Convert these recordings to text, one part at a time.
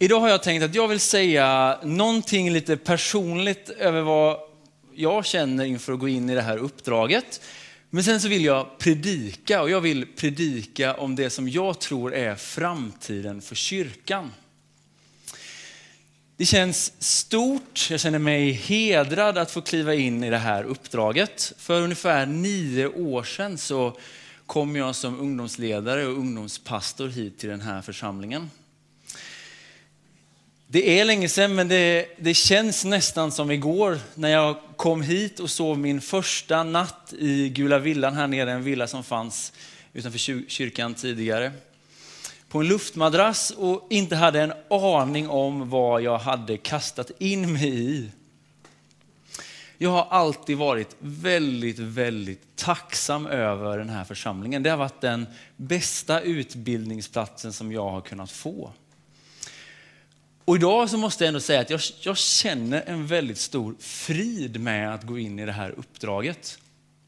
Idag har jag tänkt att jag vill säga någonting lite personligt över vad jag känner inför att gå in i det här uppdraget. Men sen så vill jag predika och jag vill predika om det som jag tror är framtiden för kyrkan. Det känns stort, jag känner mig hedrad att få kliva in i det här uppdraget. För ungefär nio år sedan så kom jag som ungdomsledare och ungdomspastor hit till den här församlingen. Det är länge sedan men det, det, känns nästan som igår när jag kom hit och sov min första natt i Gula villan här nere, en villa som fanns utanför kyrkan tidigare. På en luftmadrass och inte hade en aning om vad jag hade kastat in mig i. Jag har alltid varit väldigt, väldigt tacksam över den här församlingen. Det har varit den bästa utbildningsplatsen som jag har kunnat få. Och idag så måste jag ändå säga att jag, jag känner en väldigt stor frid med att gå in i det här uppdraget.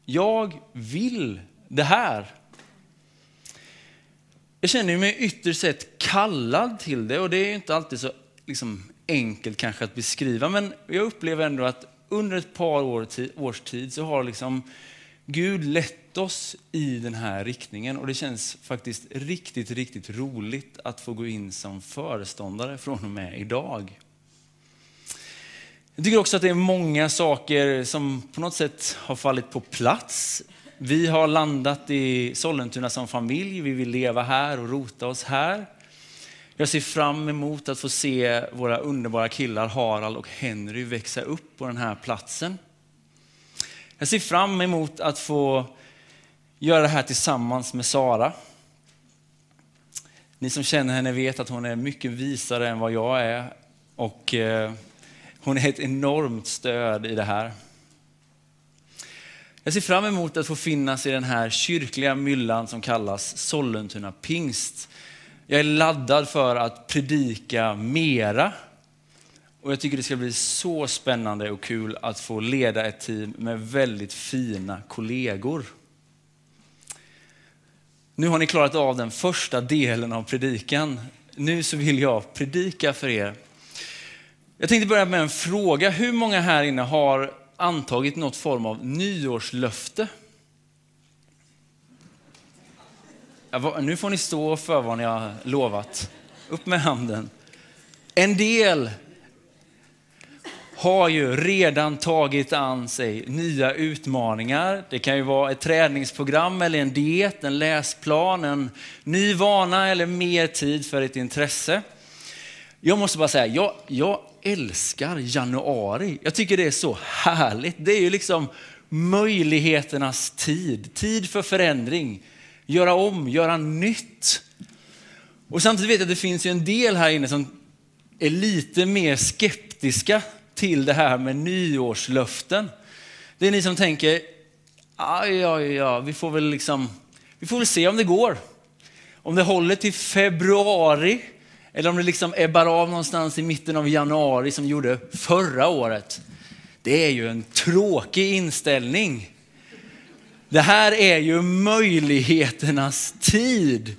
Jag vill det här. Jag känner mig ytterst sett kallad till det och det är inte alltid så liksom, enkelt kanske att beskriva men jag upplever ändå att under ett par år, års tid så har liksom Gud lett oss i den här riktningen och det känns faktiskt riktigt, riktigt roligt att få gå in som föreståndare från och med idag. Jag tycker också att det är många saker som på något sätt har fallit på plats. Vi har landat i Sollentuna som familj, vi vill leva här och rota oss här. Jag ser fram emot att få se våra underbara killar Harald och Henry växa upp på den här platsen. Jag ser fram emot att få göra det här tillsammans med Sara. Ni som känner henne vet att hon är mycket visare än vad jag är och eh, hon är ett enormt stöd i det här. Jag ser fram emot att få finnas i den här kyrkliga myllan som kallas Sollentuna pingst. Jag är laddad för att predika mera och jag tycker det ska bli så spännande och kul att få leda ett team med väldigt fina kollegor. Nu har ni klarat av den första delen av predikan. Nu så vill jag predika för er. Jag tänkte börja med en fråga. Hur många här inne har antagit något form av nyårslöfte? Nu får ni stå för vad ni har lovat. Upp med handen. En del har ju redan tagit an sig nya utmaningar. Det kan ju vara ett träningsprogram eller en diet, en läsplan, en ny vana eller mer tid för ett intresse. Jag måste bara säga, jag, jag älskar januari. Jag tycker det är så härligt. Det är ju liksom möjligheternas tid. Tid för förändring, göra om, göra nytt. Och samtidigt vet jag att det finns ju en del här inne som är lite mer skeptiska till det här med nyårslöften. Det är ni som tänker, ja, ja, aj, vi får väl liksom, vi får väl se om det går. Om det håller till februari eller om det liksom ebbar av någonstans i mitten av januari som gjorde förra året. Det är ju en tråkig inställning. Det här är ju möjligheternas tid.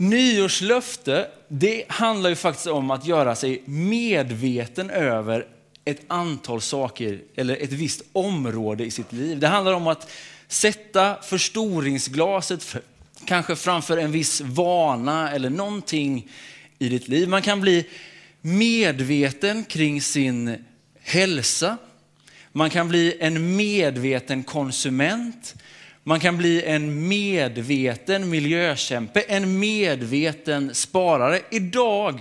Nyårslöfte, det handlar ju faktiskt om att göra sig medveten över ett antal saker eller ett visst område i sitt liv. Det handlar om att sätta förstoringsglaset för, kanske framför en viss vana eller någonting i ditt liv. Man kan bli medveten kring sin hälsa. Man kan bli en medveten konsument. Man kan bli en medveten miljökämpe, en medveten sparare. Idag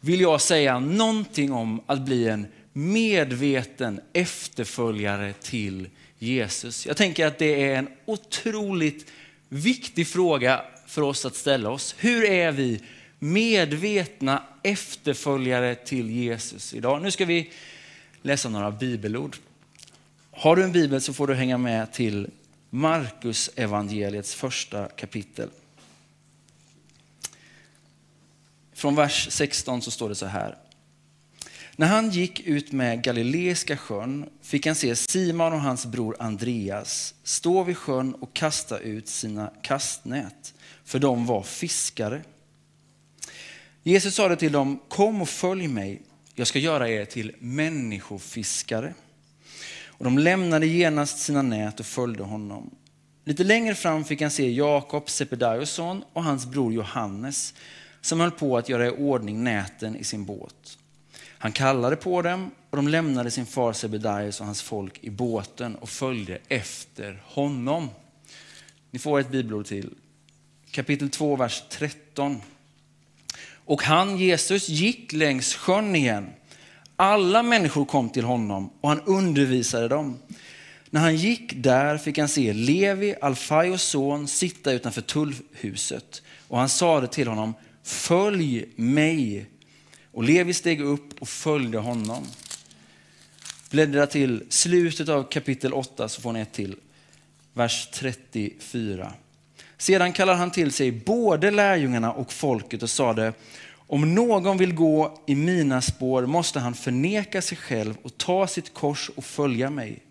vill jag säga någonting om att bli en medveten efterföljare till Jesus. Jag tänker att det är en otroligt viktig fråga för oss att ställa oss. Hur är vi medvetna efterföljare till Jesus idag? Nu ska vi läsa några bibelord. Har du en bibel så får du hänga med till Markus evangeliets första kapitel. Från vers 16 så står det så här. När han gick ut med Galileiska sjön fick han se Simon och hans bror Andreas stå vid sjön och kasta ut sina kastnät, för de var fiskare. Jesus sade till dem, kom och följ mig, jag ska göra er till människofiskare. Och de lämnade genast sina nät och följde honom. Lite längre fram fick han se Jakob, Sebedaios son, och hans bror Johannes som höll på att göra i ordning näten i sin båt. Han kallade på dem och de lämnade sin far Sebedaios och hans folk i båten och följde efter honom. Ni får ett bibelord till. Kapitel 2, vers 13. Och han, Jesus, gick längs sjön igen. Alla människor kom till honom och han undervisade dem. När han gick där fick han se Levi, Alfaios son, sitta utanför tullhuset. Och han sade till honom, följ mig. Och Levi steg upp och följde honom. Bläddra till slutet av kapitel 8 så får ni ett till. Vers 34. Sedan kallade han till sig både lärjungarna och folket och sade, om någon vill gå i mina spår måste han förneka sig själv och ta sitt kors och följa mig.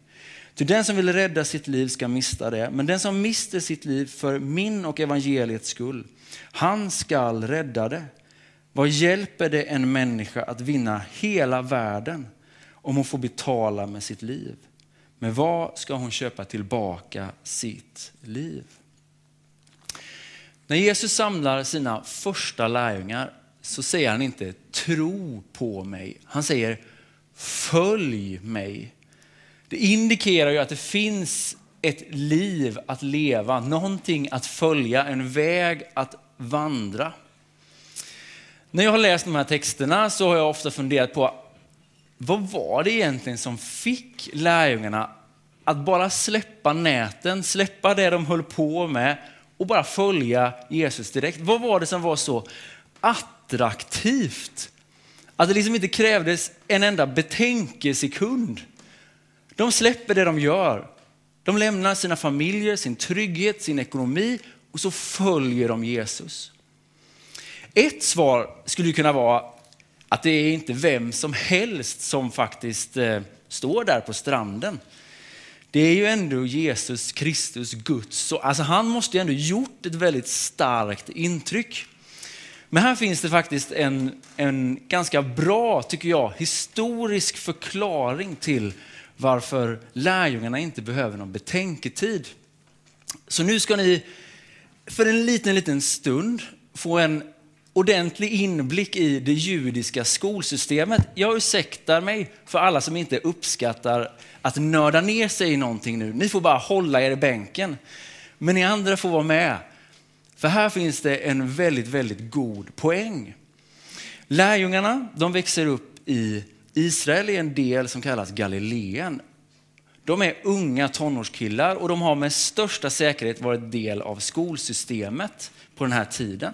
Ty den som vill rädda sitt liv ska mista det, men den som mister sitt liv för min och evangeliets skull, han skall rädda det. Vad hjälper det en människa att vinna hela världen om hon får betala med sitt liv? Men vad ska hon köpa tillbaka sitt liv? När Jesus samlar sina första lärjungar så säger han inte tro på mig. Han säger följ mig. Det indikerar ju att det finns ett liv att leva, någonting att följa, en väg att vandra. När jag har läst de här texterna så har jag ofta funderat på vad var det egentligen som fick lärjungarna att bara släppa näten, släppa det de höll på med och bara följa Jesus direkt. Vad var det som var så attraktivt? Att det liksom inte krävdes en enda betänkesekund. De släpper det de gör. De lämnar sina familjer, sin trygghet, sin ekonomi och så följer de Jesus. Ett svar skulle kunna vara att det är inte vem som helst som faktiskt eh, står där på stranden. Det är ju ändå Jesus Kristus, Guds. Alltså han måste ju ändå gjort ett väldigt starkt intryck. Men här finns det faktiskt en, en ganska bra, tycker jag, historisk förklaring till varför lärjungarna inte behöver någon betänketid. Så nu ska ni för en liten, liten stund få en ordentlig inblick i det judiska skolsystemet. Jag ursäktar mig för alla som inte uppskattar att nörda ner sig i någonting nu. Ni får bara hålla er i bänken. Men ni andra får vara med. För här finns det en väldigt, väldigt god poäng. Lärjungarna, de växer upp i Israel i en del som kallas Galileen. De är unga tonårskillar och de har med största säkerhet varit del av skolsystemet på den här tiden.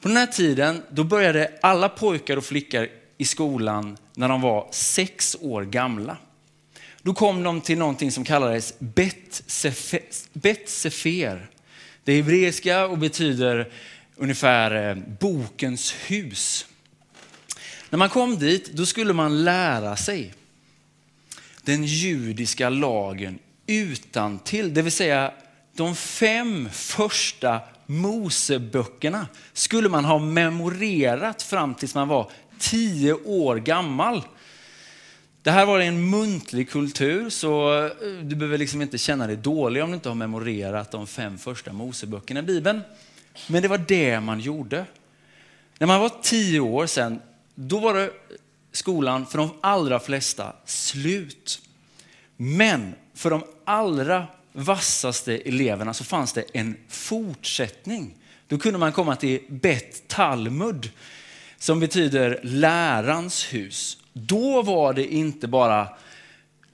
På den här tiden då började alla pojkar och flickor i skolan när de var sex år gamla. Då kom de till någonting som kallades Bet Sefer. Det är hebreiska och betyder ungefär eh, bokens hus. När man kom dit då skulle man lära sig den judiska lagen utan till, det vill säga de fem första Moseböckerna skulle man ha memorerat fram tills man var tio år gammal. Det här var en muntlig kultur så eh, du behöver liksom inte känna dig dålig om du inte har memorerat de fem första Moseböckerna i Bibeln. Men det var det man gjorde. När man var tio år sedan, då var det skolan för de allra flesta slut. Men för de allra vassaste eleverna så fanns det en fortsättning. Då kunde man komma till Bet Talmud som betyder lärans hus. Då var det inte bara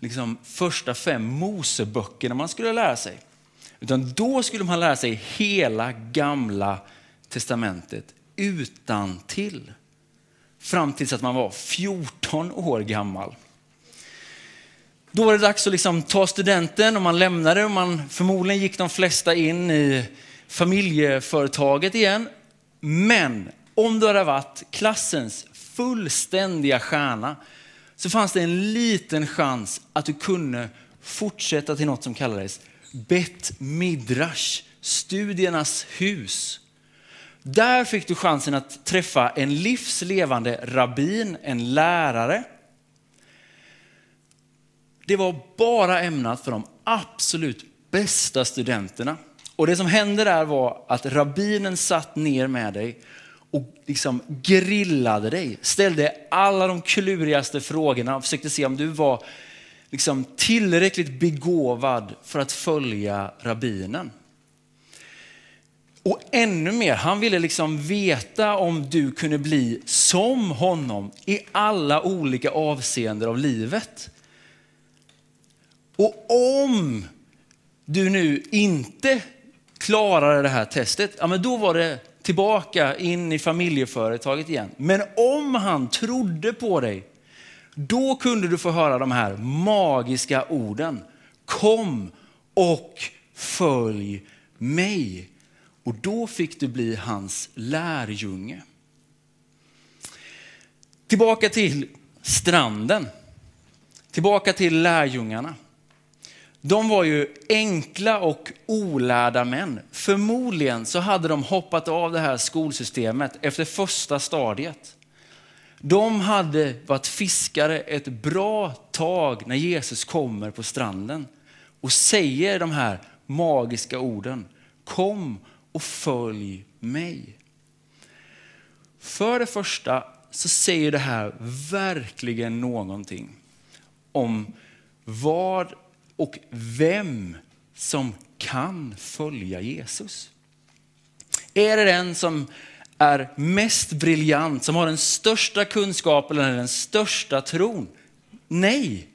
liksom första fem Moseböckerna man skulle lära sig. Utan då skulle man lära sig hela gamla testamentet utan till. Fram tills att man var 14 år gammal. Då var det dags att liksom ta studenten och man lämnade och man, förmodligen gick de flesta in i familjeföretaget igen. Men om du hade varit klassens fullständiga stjärna så fanns det en liten chans att du kunde fortsätta till något som kallades Bet Midrash, studiernas hus. Där fick du chansen att träffa en livslevande rabbin, en lärare. Det var bara ämnat för de absolut bästa studenterna. Och det som hände där var att rabbinen satt ner med dig och liksom grillade dig, ställde alla de klurigaste frågorna och försökte se om du var liksom tillräckligt begåvad för att följa rabbinen. Och ännu mer, han ville liksom veta om du kunde bli som honom i alla olika avseenden av livet. Och om du nu inte klarade det här testet, ja men då var det tillbaka in i familjeföretaget igen. Men om han trodde på dig, då kunde du få höra de här magiska orden. Kom och följ mig. Och då fick du bli hans lärjunge. Tillbaka till stranden. Tillbaka till lärjungarna. De var ju enkla och olärda män. Förmodligen så hade de hoppat av det här skolsystemet efter första stadiet. De hade varit fiskare ett bra tag när Jesus kommer på stranden och säger de här magiska orden. Kom och följ mig. För det första så säger det här verkligen någonting om vad och vem som kan följa Jesus. Är det den som är mest briljant, som har den största kunskapen eller den största tron? Nej.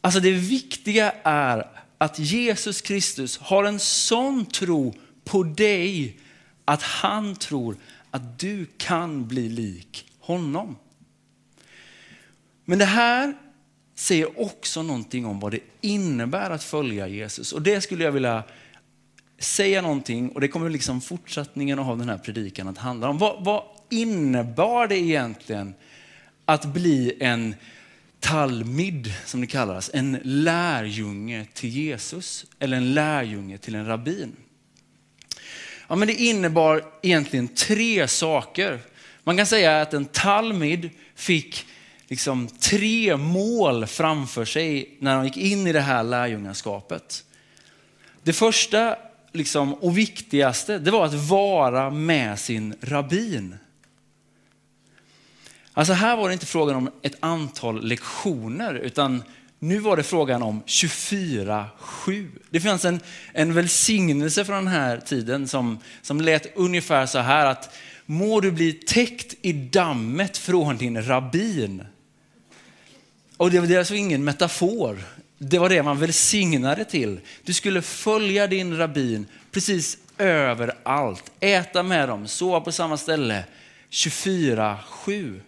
Alltså det viktiga är att Jesus Kristus har en sån tro på dig att han tror att du kan bli lik honom. Men det här säger också någonting om vad det innebär att följa Jesus. Och det skulle jag vilja säga någonting, och det kommer liksom fortsättningen av den här predikan att handla om. Vad, vad innebar det egentligen att bli en talmid, som det kallas, en lärjunge till Jesus, eller en lärjunge till en rabbin? Ja, men det innebar egentligen tre saker. Man kan säga att en talmid fick liksom tre mål framför sig när de gick in i det här lärjungaskapet. Det första liksom, och viktigaste det var att vara med sin rabbin. Alltså här var det inte frågan om ett antal lektioner utan nu var det frågan om 24-7. Det fanns en, en välsignelse från den här tiden som, som lät ungefär så här att må du bli täckt i dammet från din rabbin. Och det var alltså ingen metafor. Det var det man välsignade till. Du skulle följa din rabbin precis överallt. Äta med dem, sova på samma ställe 24-7.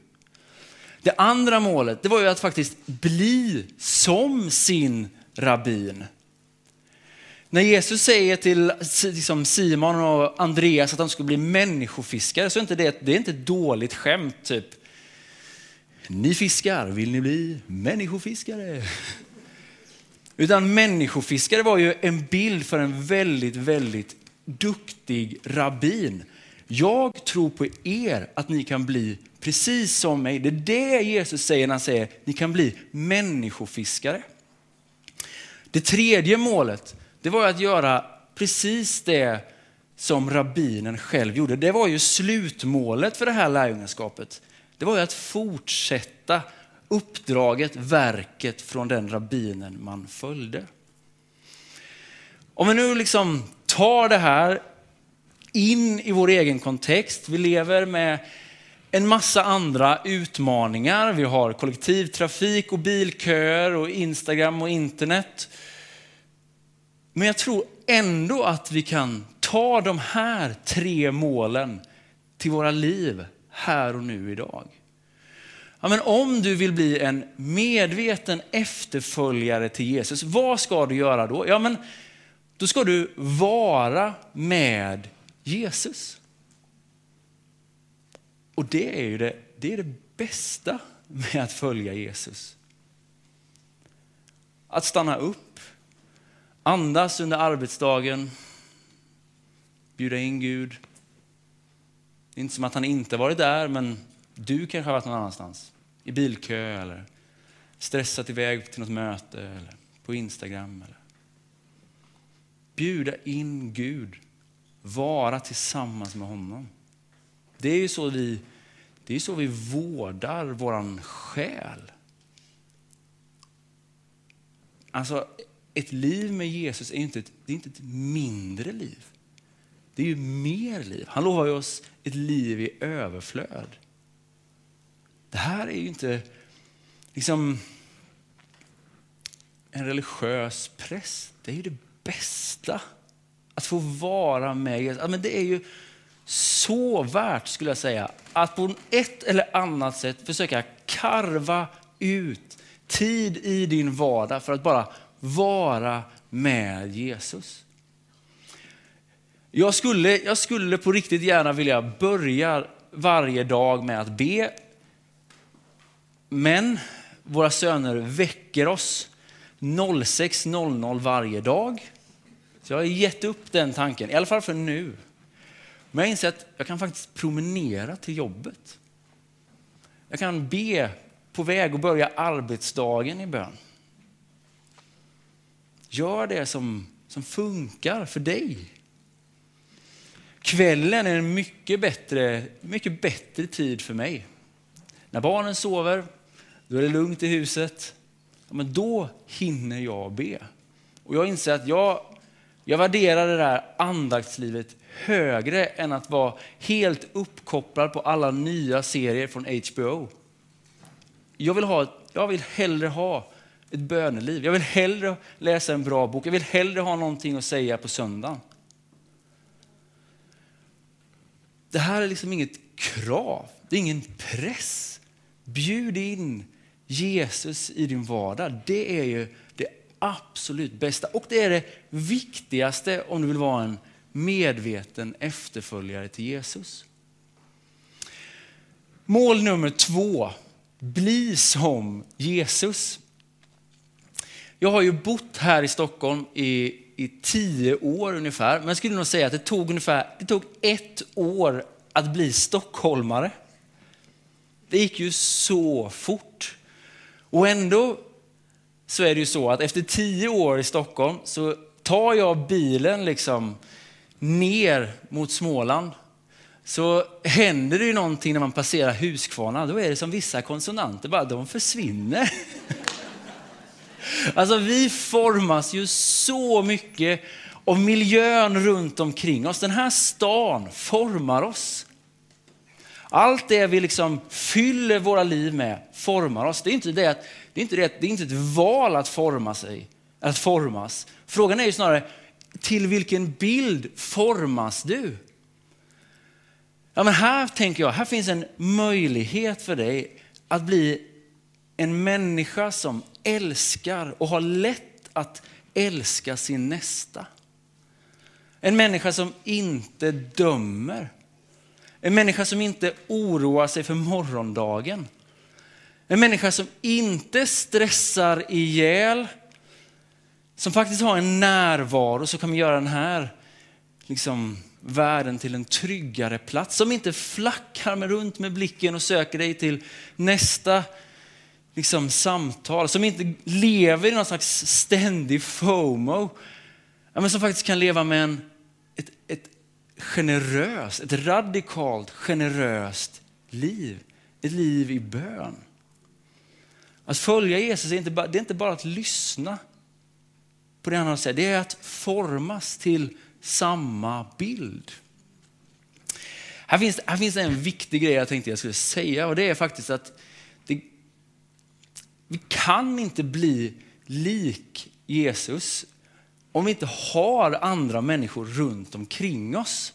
Det andra målet det var ju att faktiskt bli som sin rabbin. När Jesus säger till liksom Simon och Andreas att de skulle bli människofiskare så är inte det, det är inte ett dåligt skämt. Typ. Ni fiskar, vill ni bli människofiskare? Utan människofiskare var ju en bild för en väldigt, väldigt duktig rabbin. Jag tror på er att ni kan bli precis som mig. Det är det Jesus säger när han säger ni kan bli människofiskare. Det tredje målet, det var att göra precis det som rabbinen själv gjorde. Det var ju slutmålet för det här lärjungaskapet. Det var ju att fortsätta uppdraget, verket från den rabbinen man följde. Om vi nu liksom tar det här in i vår egen kontext. Vi lever med en massa andra utmaningar. Vi har kollektivtrafik och bilköer och Instagram och internet. Men jag tror ändå att vi kan ta de här tre målen till våra liv här och nu idag. Ja, men om du vill bli en medveten efterföljare till Jesus, vad ska du göra då? Ja, men då ska du vara med Jesus. Och det är ju det, det, är det bästa med att följa Jesus. Att stanna upp, andas under arbetsdagen, bjuda in Gud, det är inte som att han inte varit där, men du kanske har varit någon annanstans. I bilkö eller stressat iväg till något möte eller på Instagram. Eller. Bjuda in Gud, vara tillsammans med honom. Det är ju så vi, det är så vi vårdar vår själ. Alltså, ett liv med Jesus är inte ett, det är inte ett mindre liv. Det är ju mer liv. Han lovar ju oss ett liv i överflöd. Det här är ju inte liksom en religiös press. Det är ju det bästa. Att få vara med Jesus. Men det är ju så värt, skulle jag säga, att på ett eller annat sätt försöka karva ut tid i din vardag för att bara vara med Jesus. Jag skulle, jag skulle på riktigt gärna vilja börja varje dag med att be. Men våra söner väcker oss 06.00 varje dag. Så jag har gett upp den tanken, i alla fall för nu. Men jag inser att jag kan faktiskt promenera till jobbet. Jag kan be på väg och börja arbetsdagen i bön. Gör det som, som funkar för dig. Kvällen är en mycket bättre, mycket bättre tid för mig. När barnen sover, då är det lugnt i huset. Ja, men då hinner jag be. Och jag inser att jag, jag värderar det där andaktslivet högre än att vara helt uppkopplad på alla nya serier från HBO. Jag vill, ha, jag vill hellre ha ett böneliv. Jag vill hellre läsa en bra bok. Jag vill hellre ha någonting att säga på söndagen. Det här är liksom inget krav, det är ingen press. Bjud in Jesus i din vardag. Det är ju det absolut bästa och det är det viktigaste om du vill vara en medveten efterföljare till Jesus. Mål nummer två, bli som Jesus. Jag har ju bott här i Stockholm i, i tio år ungefär, men jag skulle nog säga att det tog ungefär det tog ett år att bli stockholmare. Det gick ju så fort. Och ändå så är det ju så att efter tio år i Stockholm så tar jag bilen liksom ner mot Småland så händer det ju någonting när man passerar Huskvarna. Då är det som vissa konsonanter bara, de försvinner. Alltså vi formas ju så mycket av miljön runt omkring oss. Den här stan formar oss. Allt det vi liksom fyller våra liv med formar oss. Det är inte, det att, det är inte, det, det är inte ett val att forma sig, att formas. Frågan är ju snarare, till vilken bild formas du? Ja, men här tänker jag, här finns en möjlighet för dig att bli en människa som älskar och har lätt att älska sin nästa. En människa som inte dömer. En människa som inte oroar sig för morgondagen. En människa som inte stressar ihjäl. Som faktiskt har en närvaro som kan göra den här liksom, världen till en tryggare plats. Som inte flackar med runt med blicken och söker dig till nästa liksom, samtal. Som inte lever i någon slags ständig FOMO. Men som faktiskt kan leva med en, ett, ett generöst, ett radikalt generöst liv. Ett liv i bön. Att följa Jesus är inte bara, det är inte bara att lyssna på det han har sagt. Det är att formas till samma bild. Här finns, här finns en viktig grej jag tänkte jag skulle säga och det är faktiskt att vi kan inte bli lik Jesus om vi inte har andra människor runt omkring oss.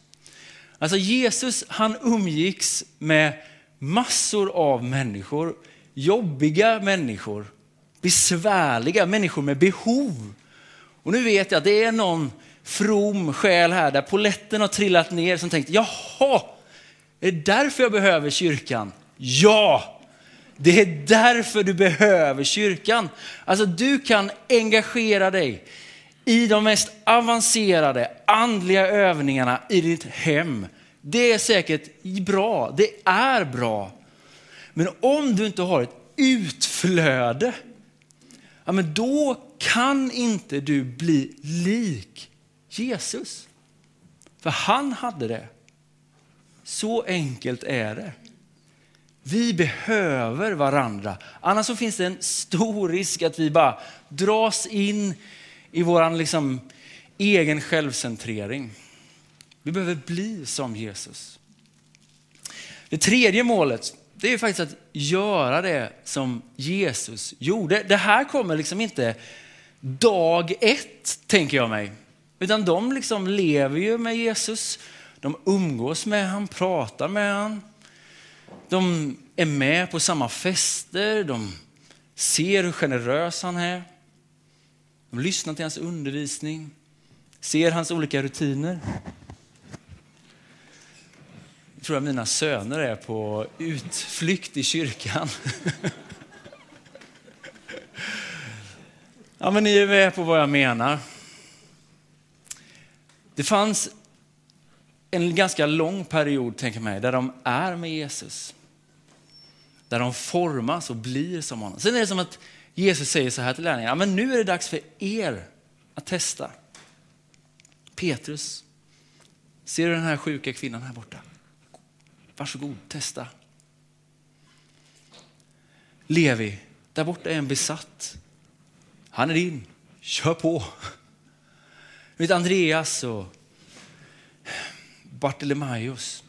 Alltså Jesus han umgicks med massor av människor, jobbiga människor, besvärliga människor med behov. Och nu vet jag att det är någon from själ här där poletten har trillat ner som tänkt, jaha, är det därför jag behöver kyrkan? Ja, det är därför du behöver kyrkan. Alltså du kan engagera dig i de mest avancerade andliga övningarna i ditt hem Det är säkert bra, det är bra. Men om du inte har ett utflöde, ja, men då kan inte du bli lik Jesus. För han hade det. Så enkelt är det. Vi behöver varandra. Annars så finns det en stor risk att vi bara dras in i vår liksom egen självcentrering. Vi behöver bli som Jesus. Det tredje målet det är faktiskt att göra det som Jesus gjorde. Det här kommer liksom inte dag ett, tänker jag mig. Utan de liksom lever ju med Jesus. De umgås med honom, pratar med honom. De är med på samma fester, de ser hur generös han är. De lyssnar till hans undervisning, ser hans olika rutiner. Jag tror att mina söner är på utflykt i kyrkan. Ja, men ni är med på vad jag menar. Det fanns en ganska lång period, tänker jag mig, där de är med Jesus. Där de formas och blir som honom. Sen är det som att Jesus säger så här till lärjungarna, men nu är det dags för er att testa. Petrus, ser du den här sjuka kvinnan här borta? Varsågod, testa. Levi, där borta är en besatt. Han är din, kör på. Vet Andreas och Bartolomaios,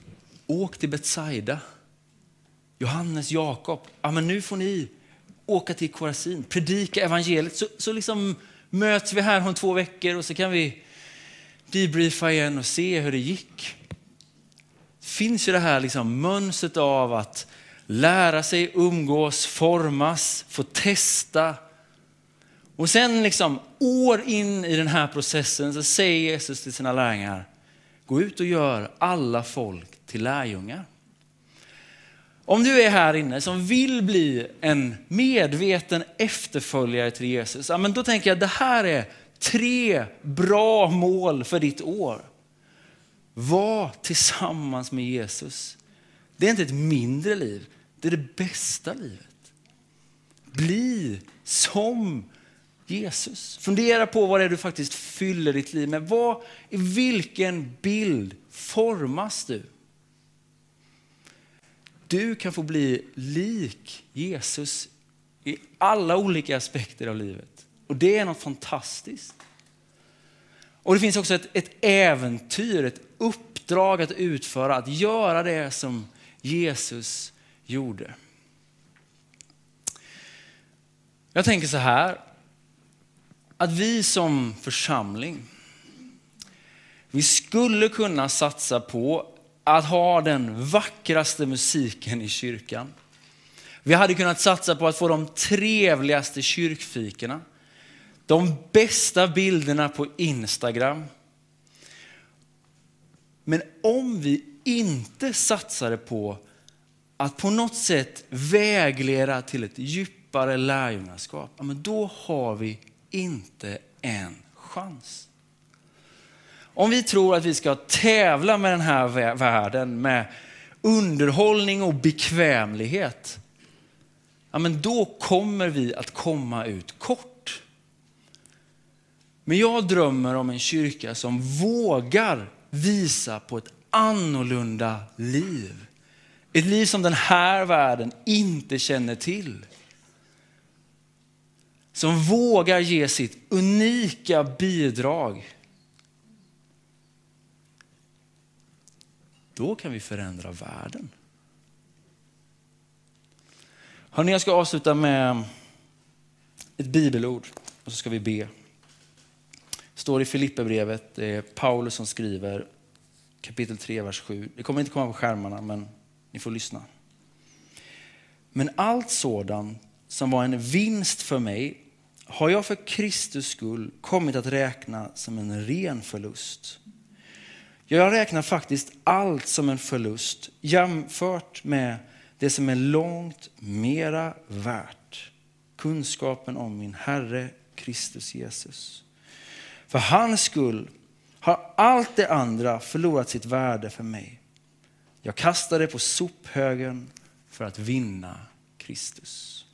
åk till Betsaida. Johannes, Jakob, ja, men nu får ni åka till Korazin, predika evangeliet. Så, så liksom möts vi här om två veckor och så kan vi debriefa igen och se hur det gick. Det finns ju det här liksom mönstret av att lära sig umgås, formas, få testa. Och sen liksom år in i den här processen så säger Jesus till sina lärjungar, gå ut och gör alla folk till lärjungar. Om du är här inne som vill bli en medveten efterföljare till Jesus, men då tänker jag att det här är tre bra mål för ditt år. Var tillsammans med Jesus. Det är inte ett mindre liv, det är det bästa livet. Bli som Jesus. Fundera på vad det är du faktiskt fyller ditt liv med. Vad, I vilken bild formas du? Du kan få bli lik Jesus i alla olika aspekter av livet. Och det är något fantastiskt. Och det finns också ett, ett äventyr, ett uppdrag att utföra, att göra det som Jesus gjorde. Jag tänker så här, att vi som församling, vi skulle kunna satsa på att ha den vackraste musiken i kyrkan. Vi hade kunnat satsa på att få de trevligaste kyrkfikorna. De bästa bilderna på Instagram. Men om vi inte satsade på att på något sätt vägleda till ett djupare lärjungaskap, då har vi inte en chans. Om vi tror att vi ska tävla med den här världen med underhållning och bekvämlighet, ja, men då kommer vi att komma ut kort. Men jag drömmer om en kyrka som vågar visa på ett annorlunda liv. Ett liv som den här världen inte känner till. Som vågar ge sitt unika bidrag Då kan vi förändra världen. Hörrni, jag ska avsluta med ett bibelord och så ska vi be. Det står i Filipperbrevet, det är Paulus som skriver kapitel 3, vers 7. Det kommer inte komma på skärmarna, men ni får lyssna. Men allt sådant som var en vinst för mig har jag för Kristus skull kommit att räkna som en ren förlust. Jag räknar faktiskt allt som en förlust jämfört med det som är långt mera värt. Kunskapen om min Herre Kristus Jesus. För hans skull har allt det andra förlorat sitt värde för mig. Jag kastar det på sophögen för att vinna Kristus.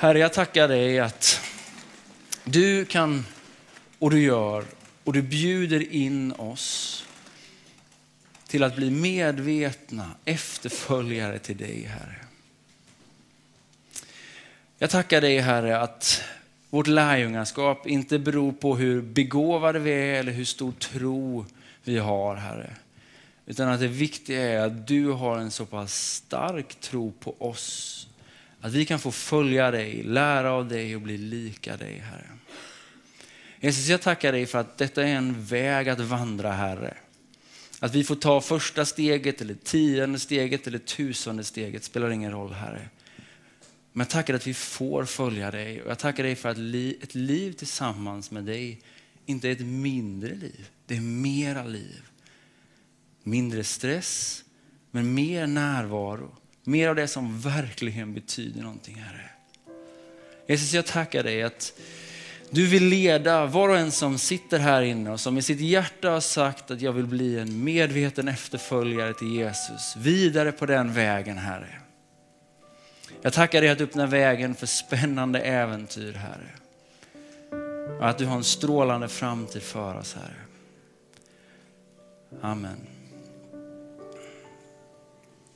Herre, jag tackar dig att du kan och du gör och du bjuder in oss till att bli medvetna efterföljare till dig, Herre. Jag tackar dig, Herre, att vårt lärjungaskap inte beror på hur begåvade vi är eller hur stor tro vi har, Herre. Utan att det viktiga är att du har en så pass stark tro på oss. Att vi kan få följa dig, lära av dig och bli lika dig, Herre. Jesus, jag tackar dig för att detta är en väg att vandra, Herre. Att vi får ta första steget, eller tionde steget eller tusende steget, spelar ingen roll, Herre. Men jag tackar att vi får följa dig och jag tackar dig för att ett liv tillsammans med dig inte är ett mindre liv, det är mera liv. Mindre stress, men mer närvaro. Mer av det som verkligen betyder någonting, Herre. Jesus, jag tackar dig att du vill leda var och en som sitter här inne och som i sitt hjärta har sagt att jag vill bli en medveten efterföljare till Jesus. Vidare på den vägen, Herre. Jag tackar dig att öppna vägen för spännande äventyr, Herre. Och att du har en strålande framtid för oss, Herre. Amen.